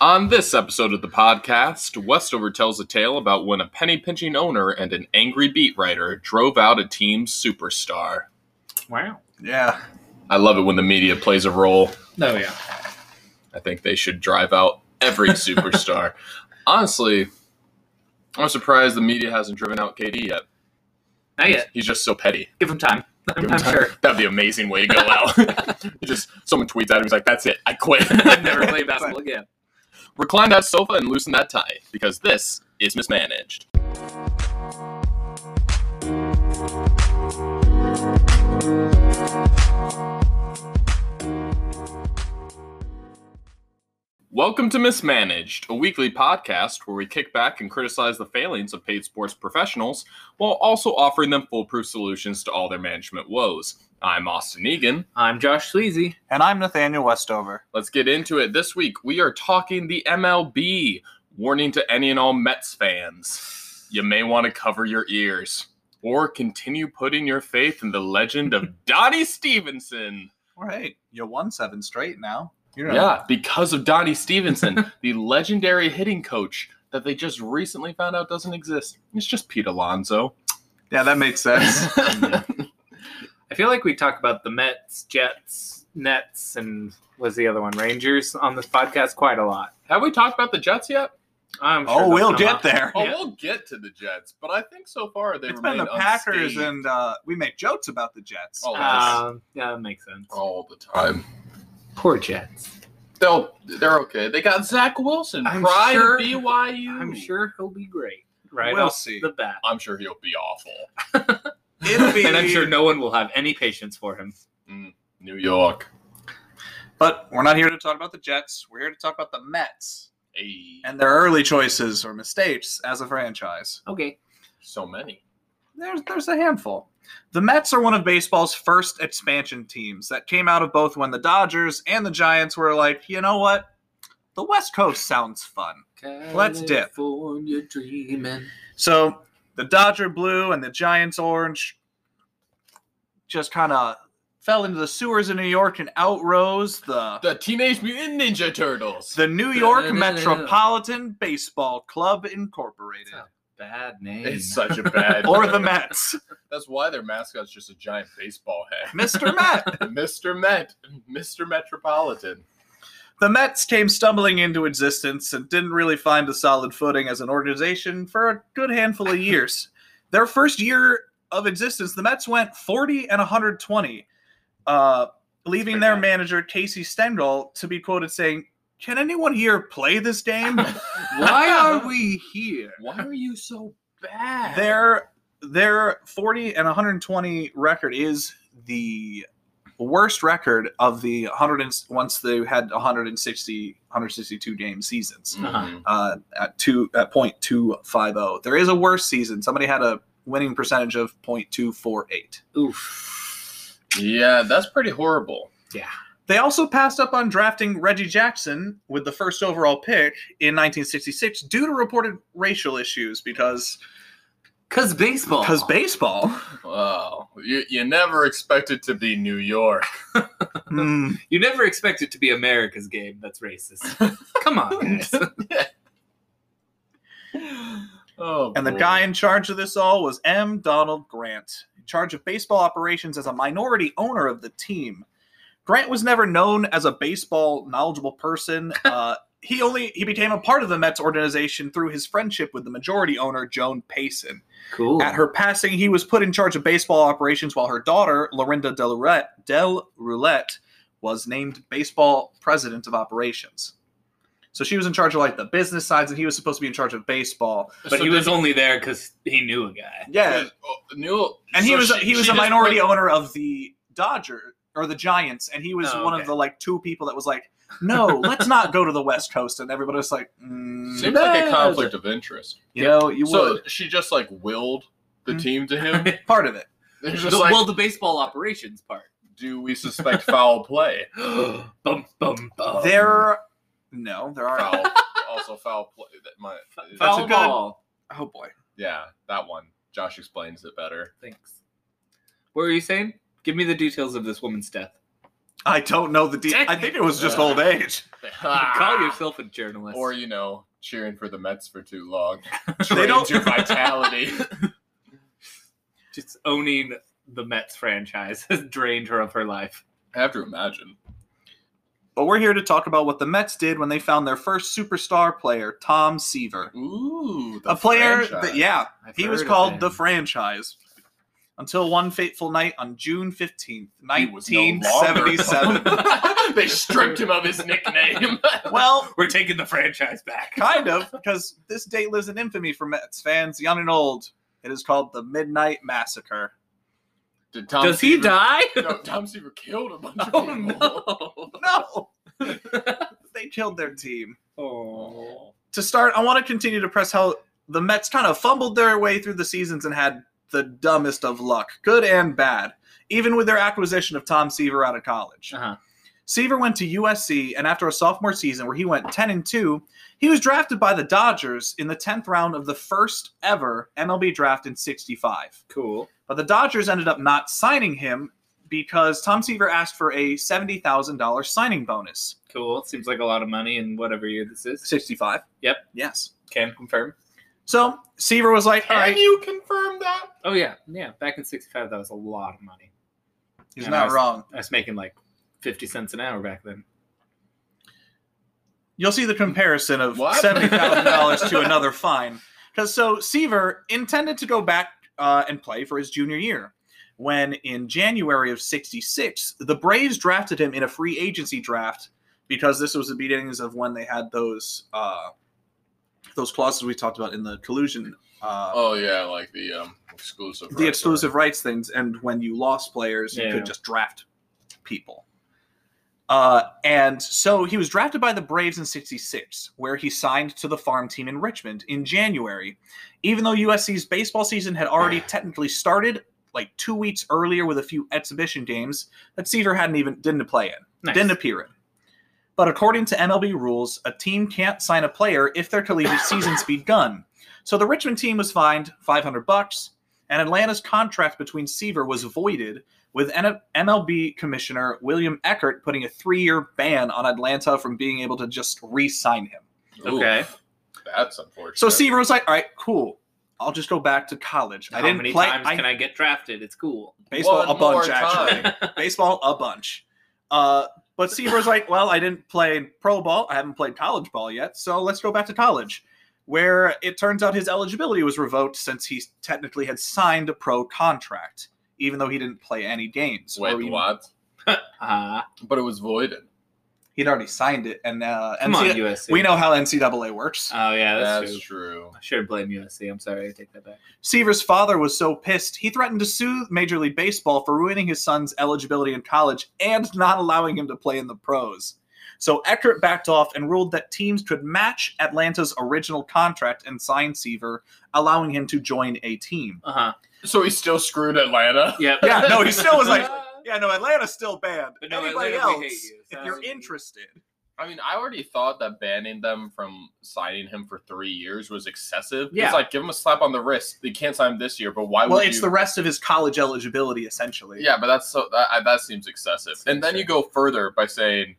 On this episode of the podcast, Westover tells a tale about when a penny pinching owner and an angry beat writer drove out a team's superstar. Wow. Yeah. I love it when the media plays a role. Oh yeah. I think they should drive out every superstar. Honestly, I'm surprised the media hasn't driven out KD yet. Not yet. He's just so petty. Give him time. Give him I'm time. sure. That'd be an amazing way to go out. Just someone tweets at him, he's like, "That's it, I quit." I'd never play basketball again. Recline that sofa and loosen that tie, because this is mismanaged. Welcome to Mismanaged, a weekly podcast where we kick back and criticize the failings of paid sports professionals while also offering them foolproof solutions to all their management woes. I'm Austin Egan. I'm Josh Sleazy. And I'm Nathaniel Westover. Let's get into it. This week, we are talking the MLB. Warning to any and all Mets fans you may want to cover your ears or continue putting your faith in the legend of Donnie Stevenson. All right. You won seven straight now. You're Yeah, because of Donnie Stevenson, the legendary hitting coach that they just recently found out doesn't exist. It's just Pete Alonso. Yeah, that makes sense. I feel like we talk about the Mets, Jets, Nets, and was the other one? Rangers on this podcast quite a lot. Have we talked about the Jets yet? I'm sure oh, we'll get up. there. Oh, Yeah. we'll get to the Jets, but I think so far they It's been the Packers, unscathed and uh, we make jokes about the Jets. Oh, yes. Um, yeah, that makes sense. all the time. Poor Jets. They'll they're okay. They got Zach Wilson, I'm pride sure- BYU. I'm sure he'll be great. Right We'll off see. the bat. I'm sure he'll be awful. It'll be, and I'm sure no one will have any patience for him. Mm, New York. But we're not here to talk about the Jets. We're here to talk about the Mets Hey, and their early choices or mistakes as a franchise. Okay. so many. There's there's a handful. The Mets are one of baseball's first expansion teams that came out of both when the Dodgers and the Giants were like, you know what? The West Coast sounds fun. Let's dip. California dreaming. So the Dodger blue and the Giants orange just kind of fell into the sewers of New York and outrose the The Teenage Mutant Ninja Turtles. the New York Metropolitan Baseball Club Incorporated, Bad name. it's such a bad. or the. Mets. That's why their mascot's just a giant baseball head. Mr. Met. Mr. Met, Mr. Metropolitan. The Mets came stumbling into existence and didn't really find a solid footing as an organization for a good handful of years. Their first year of existence, the Mets went 40 and 120, uh, leaving their manager, Casey Stengel, to be quoted saying, Can anyone here play this game? Why are we here? Why are you so bad? their their 40 and 120 record is the worst record of the 100 and, once they had 160 162 game seasons Mhm. uh, at two at point two five zero. There is a worse season. Somebody had a winning percentage of point two four eight. Oof. Yeah, that's pretty horrible. Yeah. They also passed up on drafting Reggie Jackson with the first overall pick in 1966 due to reported racial issues because Cause baseball. because baseball. Wow, you, you never expected to be New York. Hmm. you never expect it to be America's game. That's racist. Come on, guys. oh, And the boy. guy in charge of this all was M. Donald Grant, in charge of baseball operations as a minority owner of the team. Grant was never known as a baseball knowledgeable person. Uh, he only he became a part of the Mets organization through his friendship with the majority owner Joan Payson. Cool. At her passing, he was put in charge of baseball operations while her daughter Lorinda Del Roulette, Del Roulette was named baseball president of operations. So she was in charge of like the business sides, and he was supposed to be in charge of baseball. but So he was only there because he knew a guy. Yeah, Oh, New- and he was she- he was a minority put- owner of the Dodger or the Giants, and he was Oh, one okay. of the like two people that was like, "No, let's not go to the West Coast," and everybody was like, mm, Seems like a conflict of interest. "You know, you So would she just like willed the Mhm. team to him. part of it." There's just The- like, well, the baseball operations part. do we suspect foul play? bum bum bum. There, no, there are. Foul, also foul play. That my, foul a good- ball. Oh boy. yeah, that one. Josh explains it better. Thanks. What were you saying? Give me the details of this woman's death. I don't know the. De- I think it was just old age. Call ah. yourself a journalist. or you know, cheering for the Mets for too long. They don't- Drains your vitality. just owning the Mets franchise has drained her of her life. I have to imagine. But we're here to talk about what the Mets did when they found their first superstar player, Tom Seaver, Ooh, the a player franchise. that yeah, I've he was called him. the franchise. Until one fateful night on June 15th, He no 1977. they stripped him of his nickname. well, We're taking the franchise back. kind of, because this date lives in infamy for Mets fans, young and old. It is called the Midnight Massacre. Did Tom Does he die? No, Tom Seaver killed a bunch of Oh people. no! No! they killed their team. Oh. To start, I want to continue to press how the Mets kind of fumbled their way through the seasons and had the dumbest of luck, good and bad, even with their acquisition of Tom Seaver out of college. Uh-huh. Seaver went to USC, and after a sophomore season where he went 10 and 2, he was drafted by the Dodgers in the 10th round of the first ever MLB draft in 65. Cool. But the Dodgers ended up not signing him because Tom Seaver asked for a $70,000 signing bonus. Cool. Seems like a lot of money in whatever year this is. 65. Yep. Yes. Can confirm. So Seaver was like, all Can right, you confirm that? Oh yeah, yeah. Back in '65, that was a lot of money. he's Yeah, not nice. wrong. I was making like fifty cents an hour back then. You'll see the comparison of What? $70,000 to another fine. Because so Seaver intended to go back uh, and play for his junior year. When in January of 66, the Braves drafted him in a free agency draft because this was the beginnings of when they had those uh, those clauses we talked about in the collusion, uh, Oh yeah, like the um exclusive. the exclusive rights things, and when you lost players, you could just draft people. Uh, and so he was drafted by the Braves in 66, where he signed to the farm team in Richmond in January. Even though USC's baseball season had already technically started like two weeks earlier with a few exhibition games that Seaver hadn't even didn't play in, Nice. didn't appear in. But according to MLB rules, a team can't sign a player if their collegiate season's begun. So the Richmond team was fined 500 bucks, and Atlanta's contract between Seaver was voided, with N- MLB Commissioner William Eckert putting a three-year ban on Atlanta from being able to just re-sign him. Okay. that's unfortunate. So Seaver was like, "All right, cool. I'll just go back to college. I didn't many play times I, can I get drafted? It's cool. baseball One a bunch more actually. baseball a bunch. Uh, but Seaver was like, well, I didn't play pro ball. I haven't played college ball yet, so let's go back to college. Where it turns out his eligibility was revoked since he technically had signed a pro contract, even though he didn't play any games. Wait, even- what? Uh, But it was voided. He'd already signed it, and uh, come on, USC. we know how NCAA works. Oh yeah, that's, That's, true. true. I should have blamed USC. I'm sorry. I take that back. Seaver's father was so pissed, he threatened to sue Major League Baseball for ruining his son's eligibility in college and not allowing him to play in the pros. So Eckert backed off and ruled that teams could match Atlanta's original contract and sign Seaver, allowing him to join a team. Uh huh. So he still screwed Atlanta. Yep. Yeah, no, he still was like, yeah, no, Atlanta's still banned. But no, Anybody Atlanta, we else, hate you. if you're interested. I mean, I already thought that banning them from signing him for three years was excessive. Yeah. It's like give him a slap on the wrist. They can't sign him this year, but why Well, would it's you? the rest of his college eligibility, essentially. yeah, but that's so that I- that seems excessive. And then you go further by saying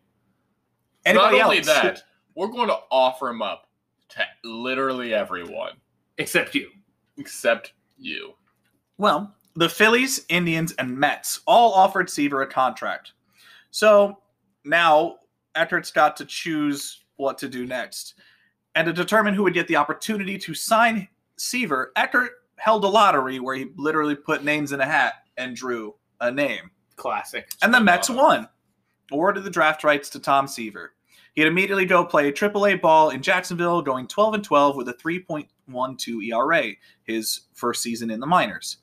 Anybody not only else? that, we're going to offer him up to literally everyone Except you. except you. Well, the Phillies, Indians, and Mets all offered Seaver a contract. So now Eckert's got to choose what to do next. And to determine who would get the opportunity to sign Seaver, Eckert held a lottery where he literally put names in a hat and drew a name. Classic. And the Mets won, awarded the draft rights to Tom Seaver. He'd immediately go play AAA ball in Jacksonville, going 12 and 12 with a 3.12 ERA, his first season in the minors.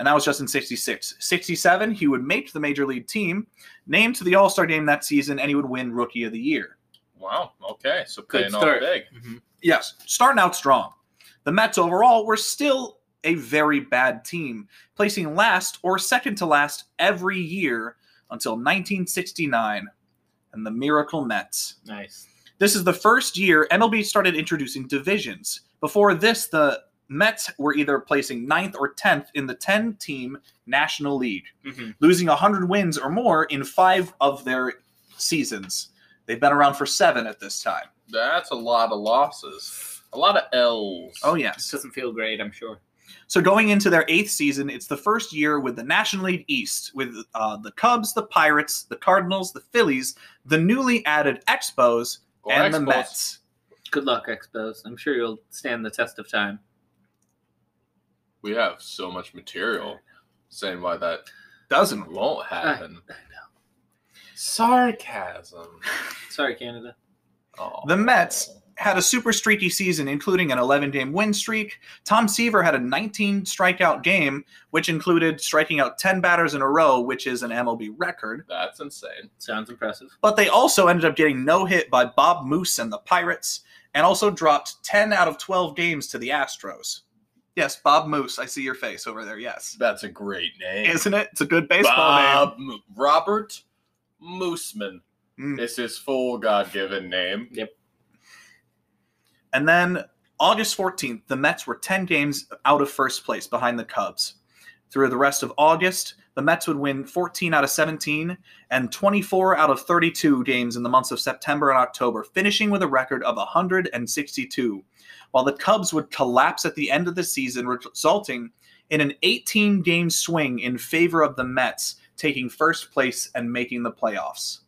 And that was just in 66. 67, he would make the major league team, named to the All Star game that season, and he would win Rookie of the Year. Wow. Okay. So Good paying off start. big. Mhm. Yes, starting out strong. The Mets overall were still a very bad team, placing last or second to last every year until 1969 and the Miracle Mets. Nice. This is the first year MLB started introducing divisions. Before this, the Mets were either placing ninth or 10th in the 10 team National League, Mhm. losing 100 wins or more in five of their seasons. They've been around for seven at this time. That's a lot of losses. A lot of L's. Oh, This yes. doesn't feel great, I'm sure. So going into their eighth season, it's the first year with the National League East, with uh, the Cubs, the Pirates, the Cardinals, the Phillies, the newly added Expos, Or and the Mets. Good luck, Expos. I'm sure you'll stand the test of time. We have so much material saying why that Doesn't won't happen. I know. Sarcasm. Sorry, Canada. Oh. The Mets had a super streaky season, including an 11 game win streak. Tom Seaver had a 19 strikeout game, which included striking out 10 batters in a row, which is an MLB record. That's insane. Sounds impressive. But they also ended up getting no hit by Bob Moose and the Pirates, and also dropped 10 out of 12 games to the Astros. Yes, Bob Moose. I see your face over there. Yes. That's a great name. Isn't it? It's a good baseball name. Bob Mo- Robert Mooseman Mm. is his full God-given name. Yep. And then August 14th, the Mets were 10 games out of first place behind the Cubs. Through the rest of August, the Mets would win 14 out of 17 and 24 out of 32 games in the months of September and October, finishing with a record of 162, while the Cubs would collapse at the end of the season, resulting in an 18 game swing in favor of the Mets, taking first place and making the playoffs.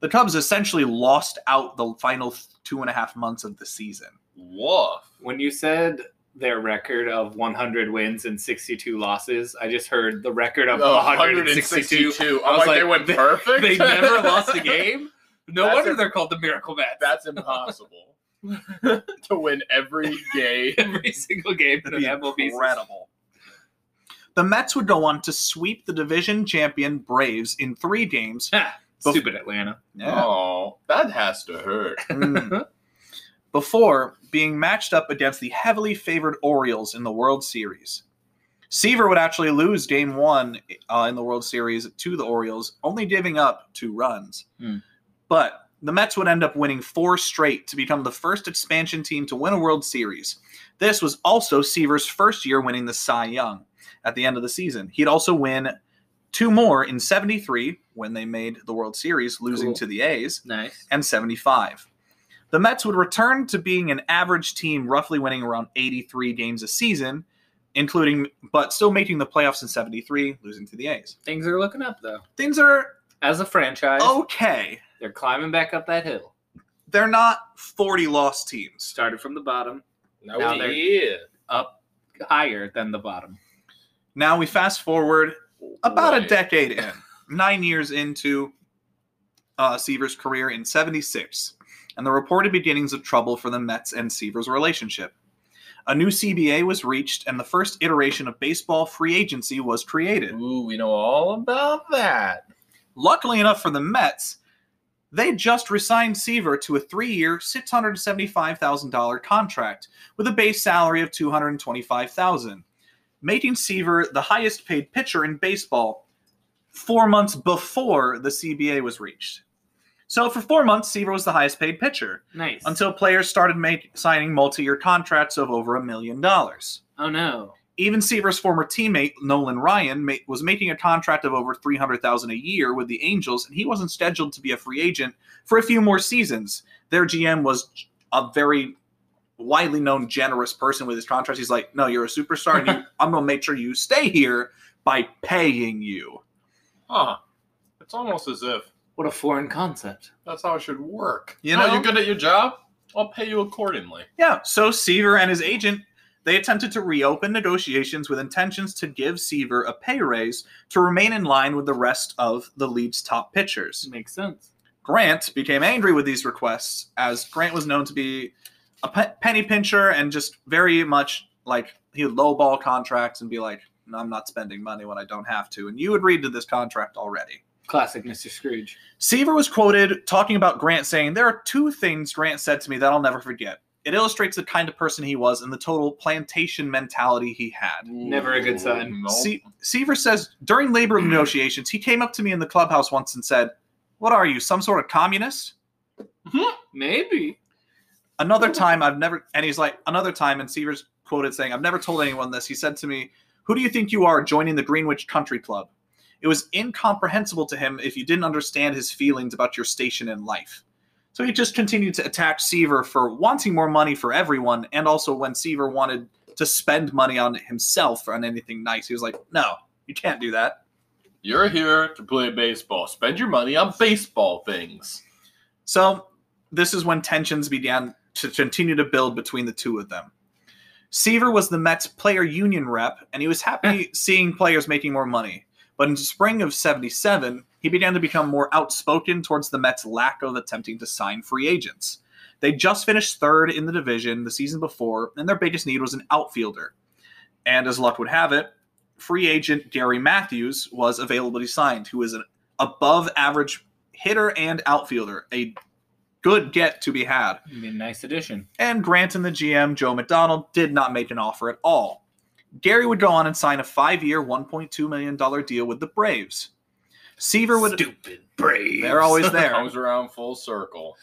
The Cubs essentially lost out the final two and a half months of the season. Woof. When you said their record of 100 wins and 62 losses, I just heard the record of Oh, 162. 162. I was like, like, they went they- perfect. They never lost a game. No That's wonder a- they're called the Miracle Mets. That's impossible. to win every game. every single game in That'd be MLB. incredible. The Mets would go on to sweep the division champion Braves in three games. Ha, Stupid Atlanta. Oh, that has to hurt. Mm. Before being matched up against the heavily favored Orioles in the World Series. Seaver would actually lose game one uh, in the World Series to the Orioles, only giving up two runs. Hmm. But the Mets would end up winning four straight to become the first expansion team to win a World Series. This was also Seaver's first year winning the Cy Young at the end of the season. He'd also win two more in 73 when they made the World Series, losing Cool. to the A's Nice. and 75. The Mets would return to being an average team, roughly winning around 83 games a season, including, but still making the playoffs in 73, losing to the A's. Things are looking up though. Things are As a franchise, okay. they're climbing back up that hill. They're not 40 lost teams. Started from the bottom, No, Now they're- yeah. up higher than the bottom. Now we fast forward about a decade in, nine years into uh, Seaver's career in 76, and the reported beginnings of trouble for the Mets and Seaver's relationship. A new CBA was reached, and the first iteration of baseball free agency was created. Ooh, we know all about that. Luckily enough for the Mets, they just resigned Seaver to a three-year, $675,000 contract with a base salary of $225,000, making Seaver the highest-paid pitcher in baseball four months before the CBA was reached. So for four months, Seaver was the highest-paid pitcher Nice. until players started make, signing multi-year contracts of over a million dollars. oh no. Even Seaver's former teammate Nolan Ryan ma- was making a contract of over three hundred thousand a year with the Angels, and he wasn't scheduled to be a free agent for a few more seasons. Their GM was a very widely known generous person with his contracts. He's like, "No, you're a superstar, and you, I'm going to make sure you stay here by paying you." Huh. It's almost as if What a foreign concept. that's how it should work. You Oh, know? you're good at your job? I'll pay you accordingly. Yeah, so Seaver and his agent they attempted to reopen negotiations with intentions to give Seaver a pay raise to remain in line with the rest of the league's top pitchers. Makes sense. Grant became angry with these requests, as Grant was known to be a pe- penny pincher and just very much like he would lowball contracts and be like, no, I'm not spending money when I don't have to. And you would read to this contract already. Classic Mr. Scrooge. Seaver was quoted talking about Grant saying, There are two things Grant said to me that I'll never forget. It illustrates the kind of person he was and the total plantation mentality he had. Never a good sign. No. Se- Seaver says during labor negotiations, he came up to me in the clubhouse once and said, What are you, some sort of communist? Hmm, maybe. Another time, I've never, and he's like, Another time, and Seaver's quoted saying, I've never told anyone this. He said to me, Who do you think you are joining the Greenwich Country Club? It was incomprehensible to him if you didn't understand his feelings about your station in life. So he just continued to attack Seaver for wanting more money for everyone, and also when Seaver wanted to spend money on himself or on anything nice, he was like, No, you can't do that. You're here to play baseball. Spend your money on baseball things. So this is when tensions began to continue to build between the two of them. Seaver was the Mets player union rep, and he was happy seeing players making more money. But in spring of 77, he began to become more outspoken towards the Mets' lack of attempting to sign free agents. They just finished third in the division the season before, and their biggest need was an outfielder. And as luck would have it, free agent Gary Matthews was available to be signed, who is an above average hitter and outfielder, a good get to be had. I mean, nice addition. And Grant and the GM, Joe McDonald, did not make an offer at all. Gary would go on and sign a five year, $1.2 million deal with the Braves. Seaver would. Stupid Braves. They're always there. Comes around full circle.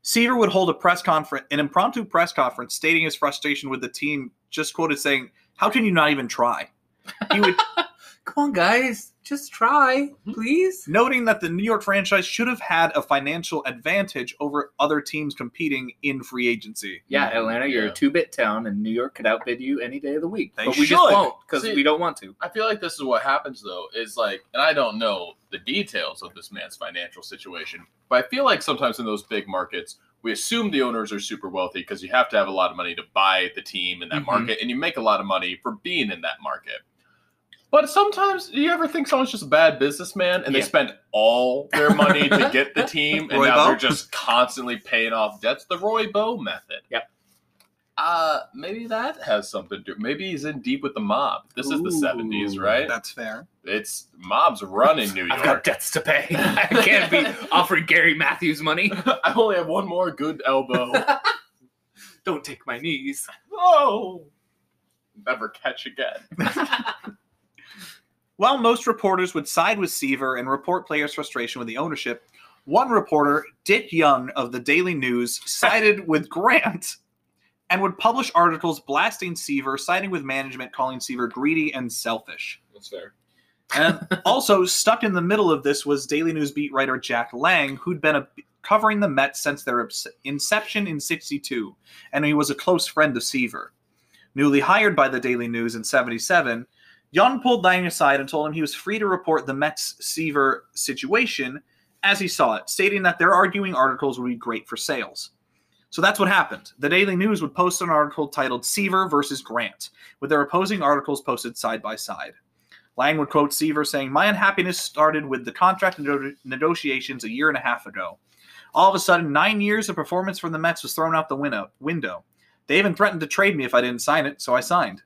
Seaver would hold a press conference, an impromptu press conference, stating his frustration with the team, just quoted saying, How can you not even try? He would, Come on, guys. Just try, please. noting that the New York franchise should have had a financial advantage over other teams competing in free agency. Yeah, Atlanta, you're Yeah. a two bit town, and New York could outbid you any day of the week. They but we should. just won't because See- we don't want to. I feel like this is what happens though, is like, and I don't know the details of this man's financial situation, but I feel like sometimes in those big markets, we assume the owners are super wealthy because you have to have a lot of money to buy the team in that Mhm. market, and you make a lot of money for being in that market. But sometimes, do you ever think someone's just a bad businessman and they spend all their money to get the team, and Roy now Bowe? they're just constantly paying off debts? The Roy Bowe method. Yep. Uh, maybe that has something to. Do. Maybe he's in deep with the mob. This is the '70s, right? That's fair. It's mobs run in New York. I've got debts to pay. I can't be offering Gary Matthews money. I only have one more good elbow. Don't take my knees. oh, never catch again. While most reporters would side with Seaver and report players' frustration with the ownership, one reporter, Dick Young of the Daily News, sided with Grant and would publish articles blasting Seaver, siding with management, calling Seaver greedy and selfish. That's fair. And also stuck in the middle of this was Daily News beat writer Jack Lang, who'd been a, covering the Mets since their inception in 62, and he was a close friend of Seaver. Newly hired by the Daily News in 77, Young pulled Lang aside and told him he was free to report the Mets Seaver situation as he saw it, stating that their arguing articles would be great for sales. So that's what happened. The Daily News would post an article titled Seaver versus Grant, with their opposing articles posted side by side. Lang would quote Seaver saying, My unhappiness started with the contract nego- negotiations a year and a half ago. All of a sudden, nine years of performance from the Mets was thrown out the window. They even threatened to trade me if I didn't sign it, so I signed.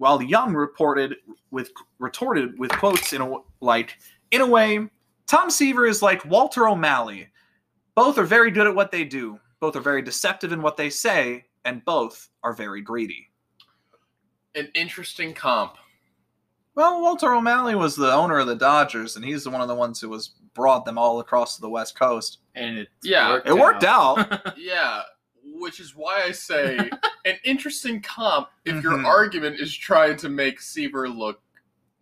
While Young reported with retorted with quotes in a like, in a way, Tom Seaver is like Walter O'Malley. Both are very good at what they do. Both are very deceptive in what they say, and both are very greedy. An interesting comp. Well, Walter O'Malley was the owner of the Dodgers, and he's the one of the ones who was brought them all across to the West Coast. And it Yeah, It worked out. Yeah, which is why I say an interesting comp if your Mhm. argument is trying to make Seaver look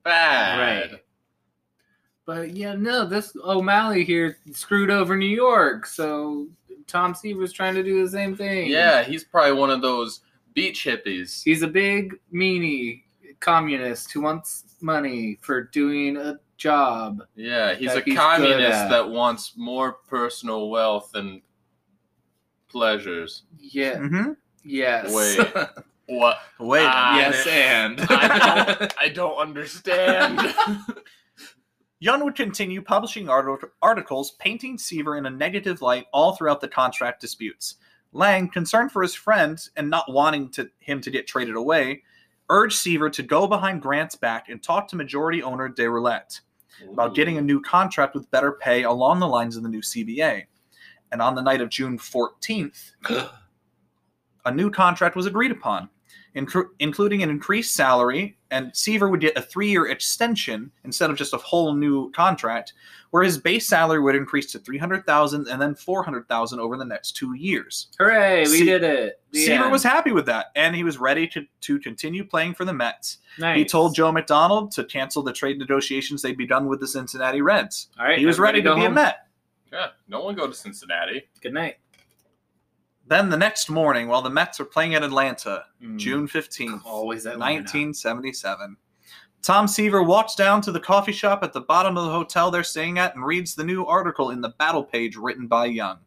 bad. Right. But yeah, no, this O'Malley here screwed over New York, so Tom Seaver's trying to do the same thing. Yeah, he's probably one of those beach hippies. He's a big meanie communist who wants money for doing a job. Yeah, he's a he's communist that wants more personal wealth and pleasures. Yeah. Mm-hmm. Yes. Wait. What? Wait. a Ah, yes, and I don't, I don't understand. Young would continue publishing art- articles painting Seaver in a negative light all throughout the contract disputes. Lang, concerned for his friend and not wanting to, him to get traded away, urged Seaver to go behind Grant's back and talk to majority owner De Roulette about getting a new contract with better pay along the lines of the new CBA. And on the night of June 14th, a new contract was agreed upon. incru- including an increased salary, and Seaver would get a three-year extension instead of just a whole new contract, where his base salary would increase to three hundred thousand and then four hundred thousand over the next two years. Hooray, we Se- did it. The Seaver end. was happy with that, and he was ready to, to continue playing for the Mets. nice. He told Joe McDonald to cancel the trade negotiations they'd be done with the Cincinnati Reds. All right, He was ready to everybody be go a home. Met. Yeah, no one go to Cincinnati. Good night. Then the next morning, while the Mets are playing at Atlanta, Mm. June 15th, Always that 1977, Tom Seaver walks down to the coffee shop at the bottom of the hotel they're staying at and reads the new article in the battle page written by Young.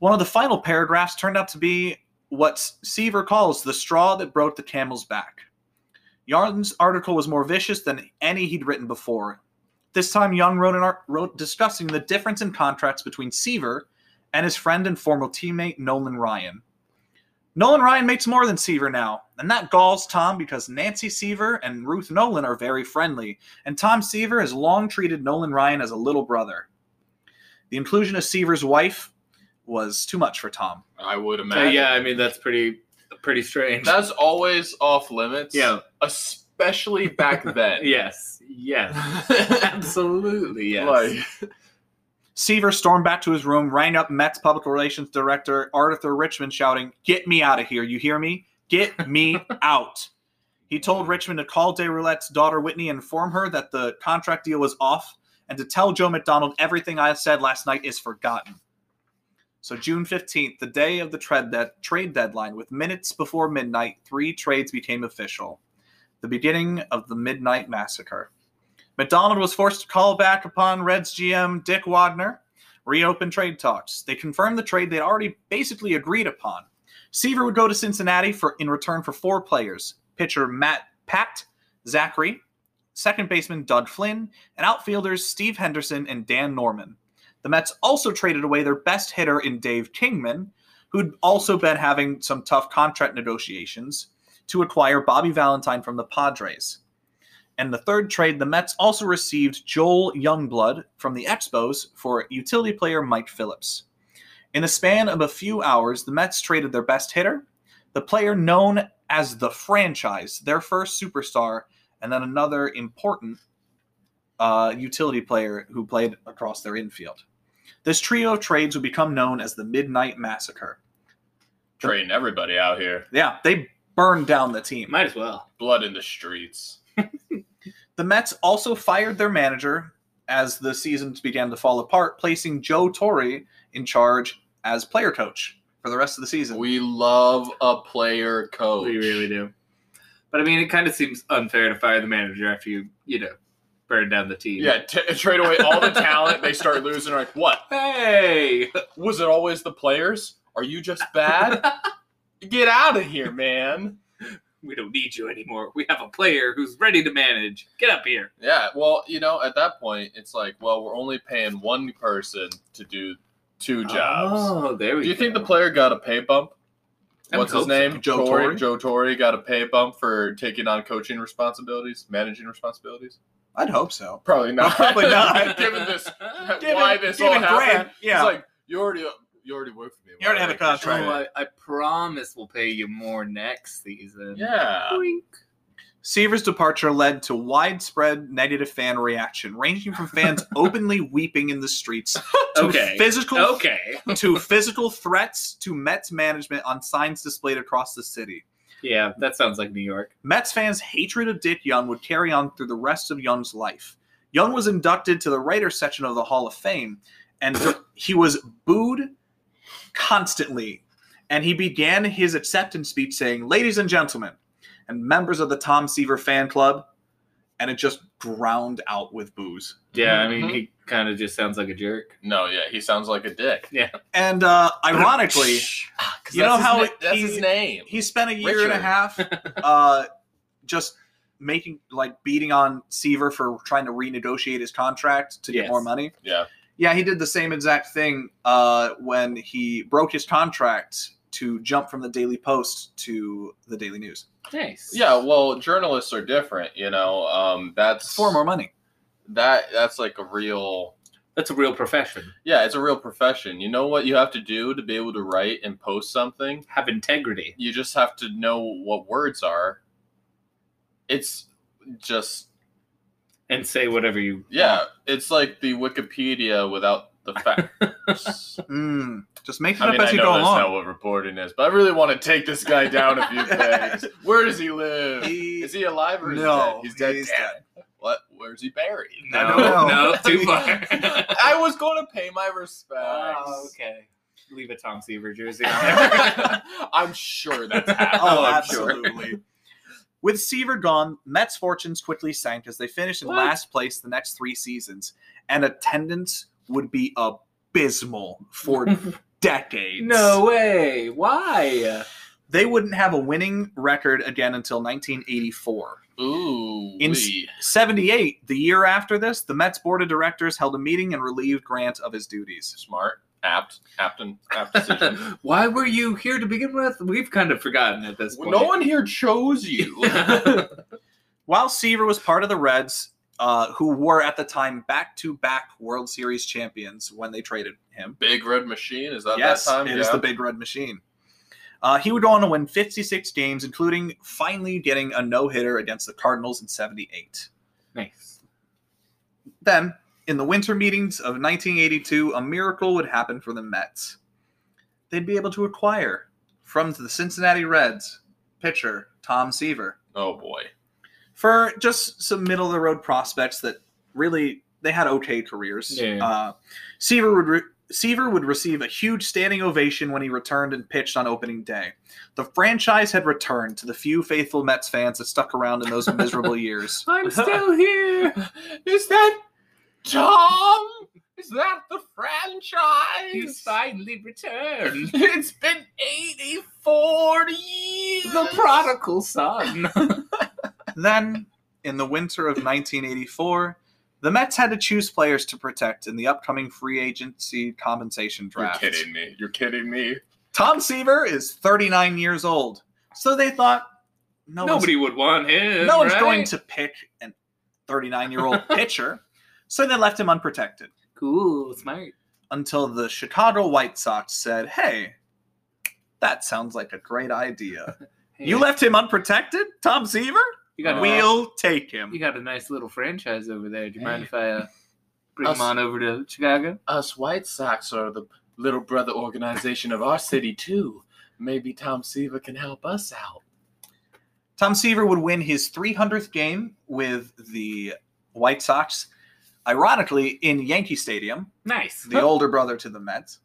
One of the final paragraphs turned out to be what Seaver calls the straw that broke the camel's back. Young's article was more vicious than any he'd written before. This time, Young wrote an art wrote discussing the difference in contracts between Seaver and his friend and former teammate Nolan Ryan. Nolan Ryan makes more than Seaver now, and that galls Tom because Nancy Seaver and Ruth Nolan are very friendly, and Tom Seaver has long treated Nolan Ryan as a little brother. The inclusion of Seaver's wife was too much for Tom. I would Uh, imagine. yeah, I mean that's pretty pretty strange. that's always off limits. Yeah. especially back then. yes, yes, absolutely yes. like Seaver stormed back to his room, rang up Mets public relations director Arthur Richman, shouting, Get me out of here. You hear me? Get me out. He told Richman to call De Roulette's daughter Whitney and inform her that the contract deal was off and to tell Joe McDonald everything I said last night is forgotten. So, June 15th, the day of the trade, de- trade deadline, with minutes before midnight, three trades became official. The beginning of the Midnight Massacre. McDonald was forced to call back upon Reds GM Dick Wagner, reopen trade talks. They confirmed the trade they'd already basically agreed upon. Seaver would go to Cincinnati for in return for four players: pitcher Matt Pat Zachry, second baseman Doug Flynn, and outfielders Steve Henderson and Dan Norman. The Mets also traded away their best hitter in Dave Kingman, who'd also been having some tough contract negotiations, to acquire Bobby Valentine from the Padres. And the third trade, the Mets also received Joel Youngblood from the Expos for utility player Mike Phillips. In the span of a few hours, the Mets traded their best hitter, the player known as the franchise, their first superstar, and then another important uh, utility player who played across their infield. This trio of trades would become known as the Midnight Massacre. trading everybody out here. Yeah, they burned down the team. Might as well. Blood in the streets. The Mets also fired their manager as the seasons began to fall apart, placing Joe Torre in charge as player coach for the rest of the season. We love a player coach. We really do. But I mean, it kind of seems unfair to fire the manager after you, you know, burn down the team. Yeah, t- trade away all the talent. They start losing. Like, what? Hey. Was it always the players? Are you just bad? Get out of here, man. we don't need you anymore. We have a player who's ready to manage. Get up here. Yeah, well, you know, at that point, it's like, well, we're only paying one person to do two oh, jobs. Oh, there we go. do you go. think the player got a pay bump? I What's his hope so. name? Joe Torre? Torre? Joe Torre got a pay bump for taking on coaching responsibilities, managing responsibilities. I'd hope so. Probably not. Probably not. given this, Given- why this all given happened. Grant, yeah. It's like you already, you already work for me. You already Why have a contract. Oh, I, I promise we'll pay you more next season. Yeah. Boink. Seaver's departure led to widespread negative fan reaction, ranging from fans openly weeping in the streets to Okay. physical Okay. to physical threats to Mets management on signs displayed across the city. Yeah, that sounds like New York. Mets fans' hatred of Dick Young would carry on through the rest of Young's life. Young was inducted to the writers section of the Hall of Fame, and he was booed constantly. And he began his acceptance speech saying, Ladies and gentlemen, and members of the Tom Seaver fan club, and it just drowned out with boos. Yeah, I mean, Mhm. he kind of just sounds like a jerk. No, yeah, he sounds like a dick. Yeah. And uh, ironically, 'Cause You know how his, na- it- that's he- his name. he spent a year and a half uh, just making like beating on Seaver for trying to renegotiate his contract to get more money. Yeah. Yeah, he did the same exact thing uh, when he broke his contract to jump from the Daily Post to the Daily News Nice. Yeah, well, journalists are different, you know. Um, that's for more money. that that's like a real That's a real profession. Yeah, it's a real profession. You know what you have to do to be able to write and post something? Have integrity. You just have to know what words are. It's just And say whatever you yeah, it's like the Wikipedia without the facts. Mm, just make it I up mean, as I you know go that's along. not know what reporting is, but I really want to take this guy down a few pegs. Where does he live? He- Is he alive or is no, he dead? He's dead. he's dead. What? Where's he buried? I No, no, too far. I was going to pay my respects. oh, okay. Leave a Tom Seaver jersey on there. I'm sure that's happening. Oh, absolutely. With Seaver gone, Mets' fortunes quickly sank as they finished in What? last place the next three seasons, and attendance would be abysmal for decades. no way. Why? They wouldn't have a winning record again until 1984. Ooh. In- 78, the year after this, the Mets board of directors held a meeting and relieved Grant of his duties. Smart. Apt. Apt, and, apt decision. Why were you here to begin with? We've kind of forgotten at this point. no one here chose you. While Seaver was part of the Reds, uh, who were at the time back to back World Series champions when they traded him. Big Red Machine. Is that yes, that time? it is Yeah. the Big Red Machine. Uh, he would go on to win 56 games, including finally getting a no hitter against the Cardinals in 78. Nice. Then, in the winter meetings of 1982, a miracle would happen for the Mets. They'd be able to acquire from the Cincinnati Reds pitcher Tom Seaver Oh boy. for just some middle of the road prospects that really they had okay careers. Yeah. Uh, Seaver would re- Seaver would receive a huge standing ovation when he returned and pitched on opening day. The franchise had returned to the few faithful Mets fans that stuck around in those miserable years. I'm still here. Is that Tom? Is that the franchise? He's finally returned. It's been 84 years. The prodigal son. Then, in the winter of 1984, the Mets had to choose players to protect in the upcoming free agency compensation draft. You're kidding me. You're kidding me. Tom Seaver is 39 years old, so they thought no Nobody would want him. no one's right? going to pick an 39 year old pitcher, so they left him unprotected Cool, smart. until the Chicago White Sox said, "Hey, that sounds like a great idea. Hey, You left him unprotected, Tom Seaver? You got a We'll take him." You got a nice little franchise over there. Do you Hey. mind if I uh, bring Us- him on over to Chicago? Us White Sox are the little brother organization of our city, too. Maybe Tom Seaver can help us out. Tom Seaver would win his 300th game with the White Sox, ironically in Yankee Stadium, Nice. the older brother to the Mets.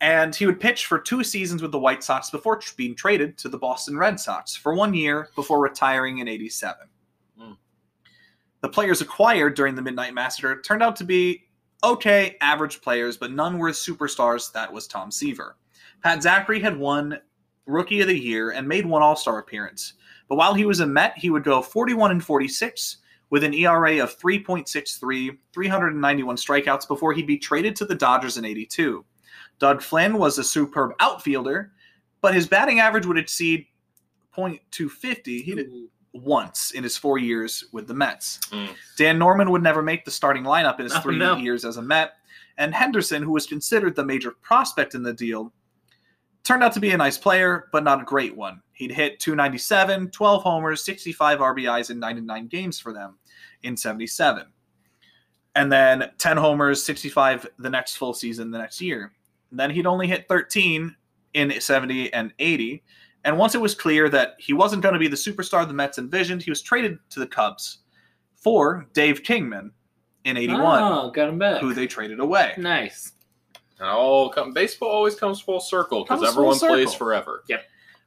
And he would pitch for two seasons with the White Sox before being traded to the Boston Red Sox for one year before retiring in 87. Hmm. The players acquired during the Midnight Massacre turned out to be okay, average players, but none were superstars. That was Tom Seaver. Pat Zachry had won Rookie of the Year and made one All Star appearance. But while he was a Met, he would go 41 and 46 with an ERA of 3.63, 391 strikeouts before he'd be traded to the Dodgers in 82. Doug Flynn was a superb outfielder, but his batting average would exceed .250 he did once in his four years with the Mets. Mm. Dan Norman would never make the starting lineup in his Oh, three no. years as a Met, and Henderson, who was considered the major prospect in the deal, turned out to be a nice player, but not a great one. He'd hit 297, 12 homers, 65 RBIs in 99 games for them in 77. And then 10 homers, 65 the next full season the next year. then he'd only hit 13 in 70 and 80. And once it was clear that he wasn't going to be the superstar the Mets envisioned, he was traded to the Cubs for Dave Kingman in 81, Oh, got him back. who they traded away. Nice. And all come, baseball always comes full circle because Comes full everyone plays circle. forever.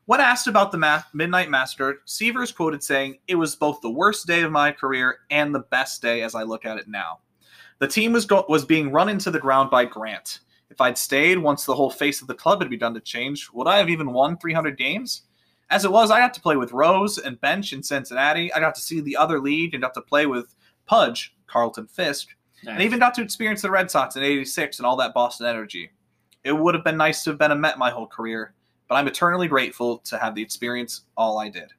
When asked about the ma- Midnight Master, Seaver is quoted saying, It was both the worst day of my career and the best day as I look at it now. The team was, go- was being run into the ground by Grant. If I'd stayed once the whole face of the club had begun to change, would I have even won 300 games? As it was, I got to play with Rose and Bench in Cincinnati. I got to see the other league and got to play with Pudge, Carlton Fisk, nice. and even got to experience the Red Sox in 86 and all that Boston energy. It would have been nice to have been a Met my whole career, but I'm eternally grateful to have the experience all I did.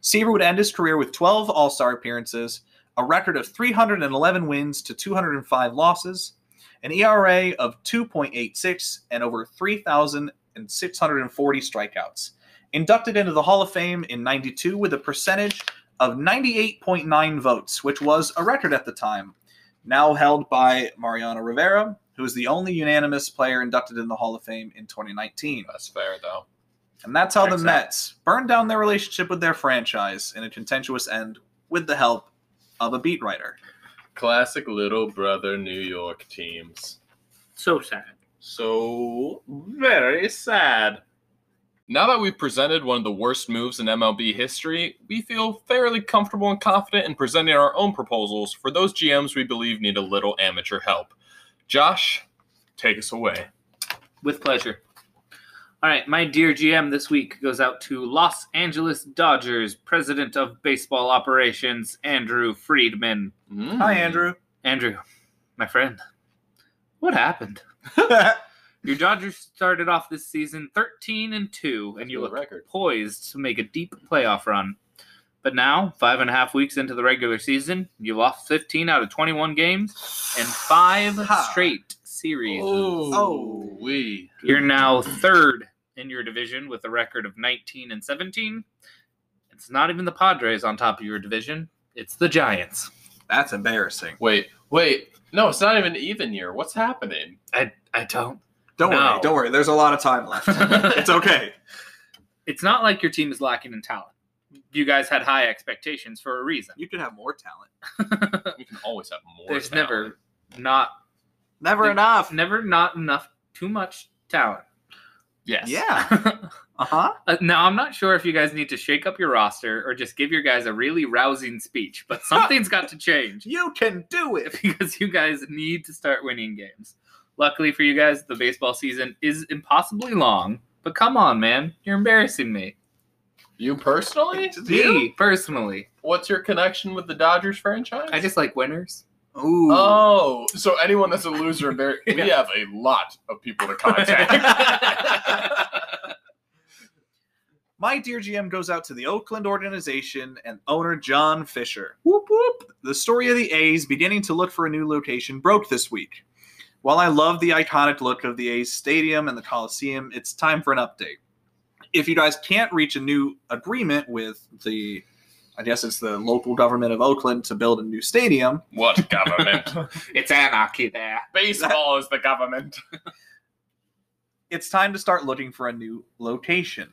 Seaver would end his career with 12 All Star appearances, a record of 311 wins to 205 losses, an ERA of 2.86, and over 3,640 strikeouts. Inducted into the Hall of Fame in 92 with a percentage of 98.9 votes, which was a record at the time. Now held by Mariano Rivera, who is the only unanimous player inducted in the Hall of Fame in 2019. That's fair though. And that's how Checks the out. Mets burned down their relationship with their franchise in a contentious end with the help of a beat writer. Classic little brother New York teams. So sad. So very sad. Now that we've presented one of the worst moves in MLB history, we feel fairly comfortable and confident in presenting our own proposals for those GMs we believe need a little amateur help. Josh, take us away. With pleasure. All right, my dear GM this week goes out to Los Angeles Dodgers President of Baseball Operations, Andrew Friedman. Mm. Hi, Andrew. Andrew, my friend, what happened? Your Dodgers started off this season 13 and 2, and you For look record. poised to make a deep playoff run. But now, five and a half weeks into the regular season, you lost 15 out of 21 games and five Ha. straight series. Oh. we. You're now third in your division with a record of 19 and 17. It's not even the Padres on top of your division, it's the Giants. That's embarrassing. Wait, wait. No, it's not even even year. What's happening? I, I don't. Don't No. worry, don't worry. There's a lot of time left. it's okay. It's not like your team is lacking in talent. You guys had high expectations for a reason. You can have more talent. We can always have more. There's talent. never not Never There- enough. never not enough too much talent. Yes. Yeah. Uh huh. Uh, now I'm not sure if you guys need to shake up your roster or just give your guys a really rousing speech, but something's got to change You can do it. because you guys need to start winning games. Luckily for you guys, the baseball season is impossibly long. But come on, man, you're embarrassing me. You personally? Me personally, What's your connection with the Dodgers franchise? I just like winners. Ooh. Oh, so anyone that's a loser, and very, we have a lot of people to contact. My dear GM goes out to the Oakland organization and owner John Fisher. Whoop whoop. The story of the A's beginning to look for a new location broke this week. While I love the iconic look of the A's stadium and the Coliseum, it's time for an update. If you guys can't reach a new agreement with the I guess it's the local government of Oakland to build a new stadium, what government? It's anarchy there. Baseball is the government. it's time to start looking for a new location.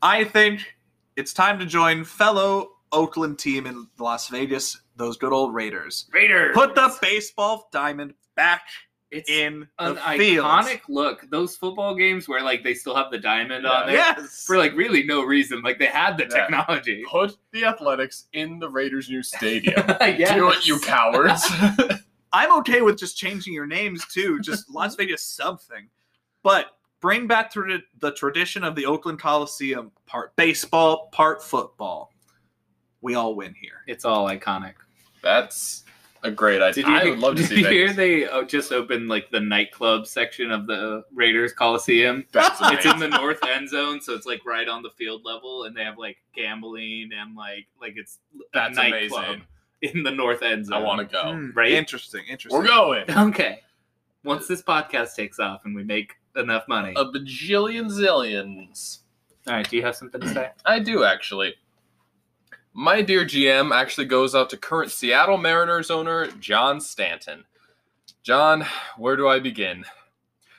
I think it's time to join fellow Oakland team in Las Vegas, those good old Raiders. Raiders. Put the baseball diamond back it's in an the field. iconic look. Those football games where like they still have the diamond on there Yes. for like really no reason. Like they had the Yeah. technology. Put the Athletics in the Raiders' new stadium. Yes. Do it, you cowards. I'm okay with just changing your names too, just Las Vegas something. But bring back to the, the tradition of the Oakland Coliseum, part baseball, part football. We all win here. It's all iconic. That's a great idea. Did you, I would love to did see you hear they uh, just opened like the nightclub section of the Raiders Coliseum? That's It's in the north end zone, so it's like right on the field level, and they have like gambling and like like it's a That's nightclub amazing. in the north end zone. I want to go. Hmm, right? Interesting. Interesting. We're going. Okay. Once this podcast takes off and we make enough money. A bajillion zillions. All right, do you have something to say? I do actually. My dear GM actually goes out to current Seattle Mariners owner John Stanton. John, where do I begin?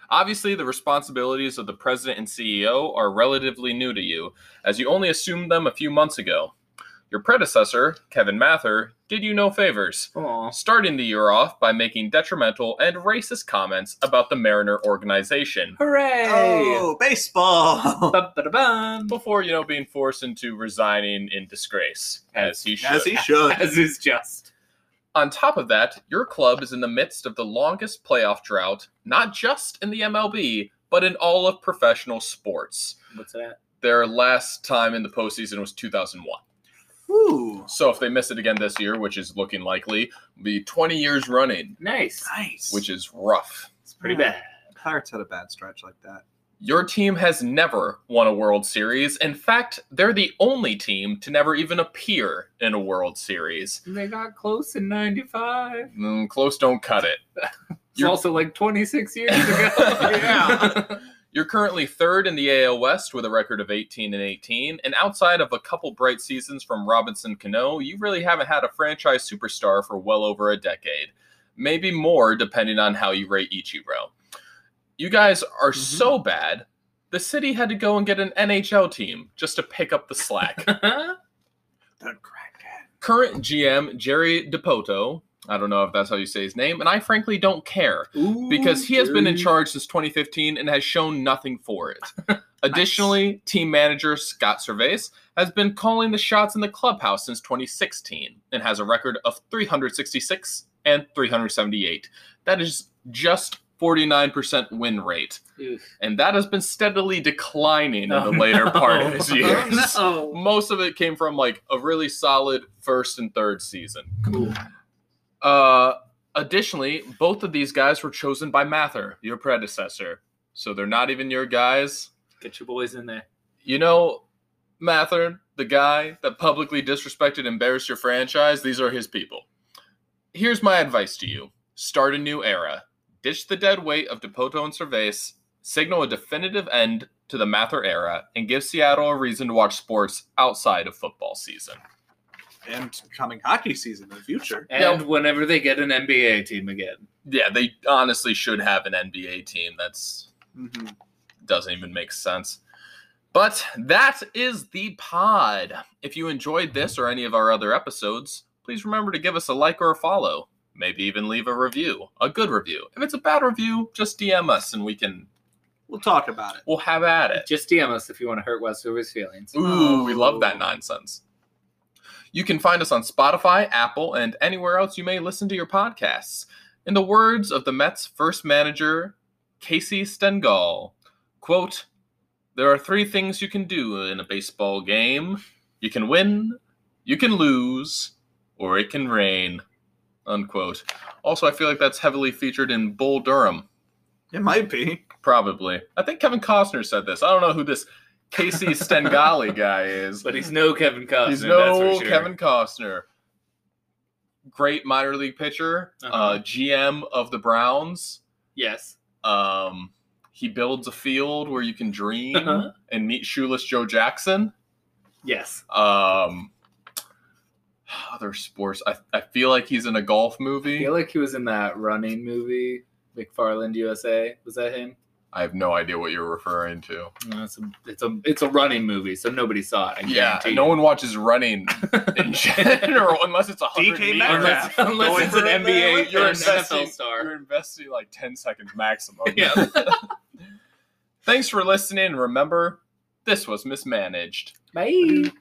Obviously, the responsibilities of the president and CEO are relatively new to you, as you only assumed them a few months ago. Your predecessor, Kevin Mather, did you no favors, Aw. starting the year off by making detrimental and racist comments about the Mariner organization. Hooray! Oh, baseball. Before you know being forced into resigning in disgrace as he should. As he should. As is just. On top of that, your club is in the midst of the longest playoff drought, not just in the MLB, but in all of professional sports. What's that? Their last time in the postseason was 2001. Ooh. So if they miss it again this year, which is looking likely, be 20 years running, Nice. Nice. which is rough. It's pretty bad. Pirates had a bad stretch like that. Your team has never won a World Series. In fact, they're the only team to never even appear in a World Series. They got close in 95. Mm, close don't cut it. It's You're- also like 26 years ago. Yeah. You're currently third in the AL West with a record of 18 and 18, and outside of a couple bright seasons from Robinson Cano, you really haven't had a franchise superstar for well over a decade. Maybe more, depending on how you rate Ichiro. You guys are mm-hmm. so bad, the city had to go and get an NHL team just to pick up the slack. The. Current GM Jerry Dipoto, I don't know if that's how you say his name, and I frankly don't care because he has been in charge since 2015 and has shown nothing for it. Additionally, team manager Scott Servais has been calling the shots in the clubhouse since 2016 and has a record of 366 and 378. That is just 49% win rate, Oof. and that has been steadily declining in Oh, the later no. part of his years. Oh, no. Most of it came from like a really solid first and third season. Cool. Uh, additionally, both of these guys were chosen by Mather, your predecessor. So they're not even your guys. Get your boys in there. You know, Mather, the guy that publicly disrespected and embarrassed your franchise, these are his people. Here's my advice to you start a new era. Ditch the dead weight of Dipoto and Servais, signal a definitive end to the Mather era, and give Seattle a reason to watch sports outside of football season. And coming hockey season in the future. And whenever they get an NBA team again. Yeah, they honestly should have an NBA team. That's Mhm. doesn't even make sense. But that is the pod. If you enjoyed this or any of our other episodes, please remember to give us a like or a follow. Maybe even leave a review, a good review. If it's a bad review, just DM us and we can We'll talk about it. we'll have at it. Just DM us if you want to hurt Wes Westover's feelings. Ooh, we love that Oh. nonsense. You can find us on Spotify, Apple, and anywhere else you may listen to your podcasts. In the words of the Mets' first manager, Casey Stengel, quote, There are three things you can do in a baseball game. You can win, you can lose, or it can rain. Unquote. Also, I feel like that's heavily featured in Bull Durham. It might be. Probably. I think Kevin Costner said this. I don't know who this Casey Stengali guy is. But he's no Kevin Costner. He's that's no for sure. Kevin Costner. Great minor league pitcher, uh Uh-huh. GM of the Browns. Yes. Um, he builds a field where you can dream Uh-huh. and meet shoeless Joe Jackson. Yes. Um, other sports. I, I feel like he's in a golf movie. I movie. feel like he was in that running movie, McFarland USA. Was that him? I have no idea what you're referring to. No, it's a it's a it's a running movie, so nobody saw it. I Yeah, no one watches running in general unless it's a hundred DK meters. Metcalf. unless, unless it's an for it there NBA with you're an investing, NFL star. You're investing like 10 seconds maximum. Yeah. Thanks for listening. Remember, this was mismanaged. Bye.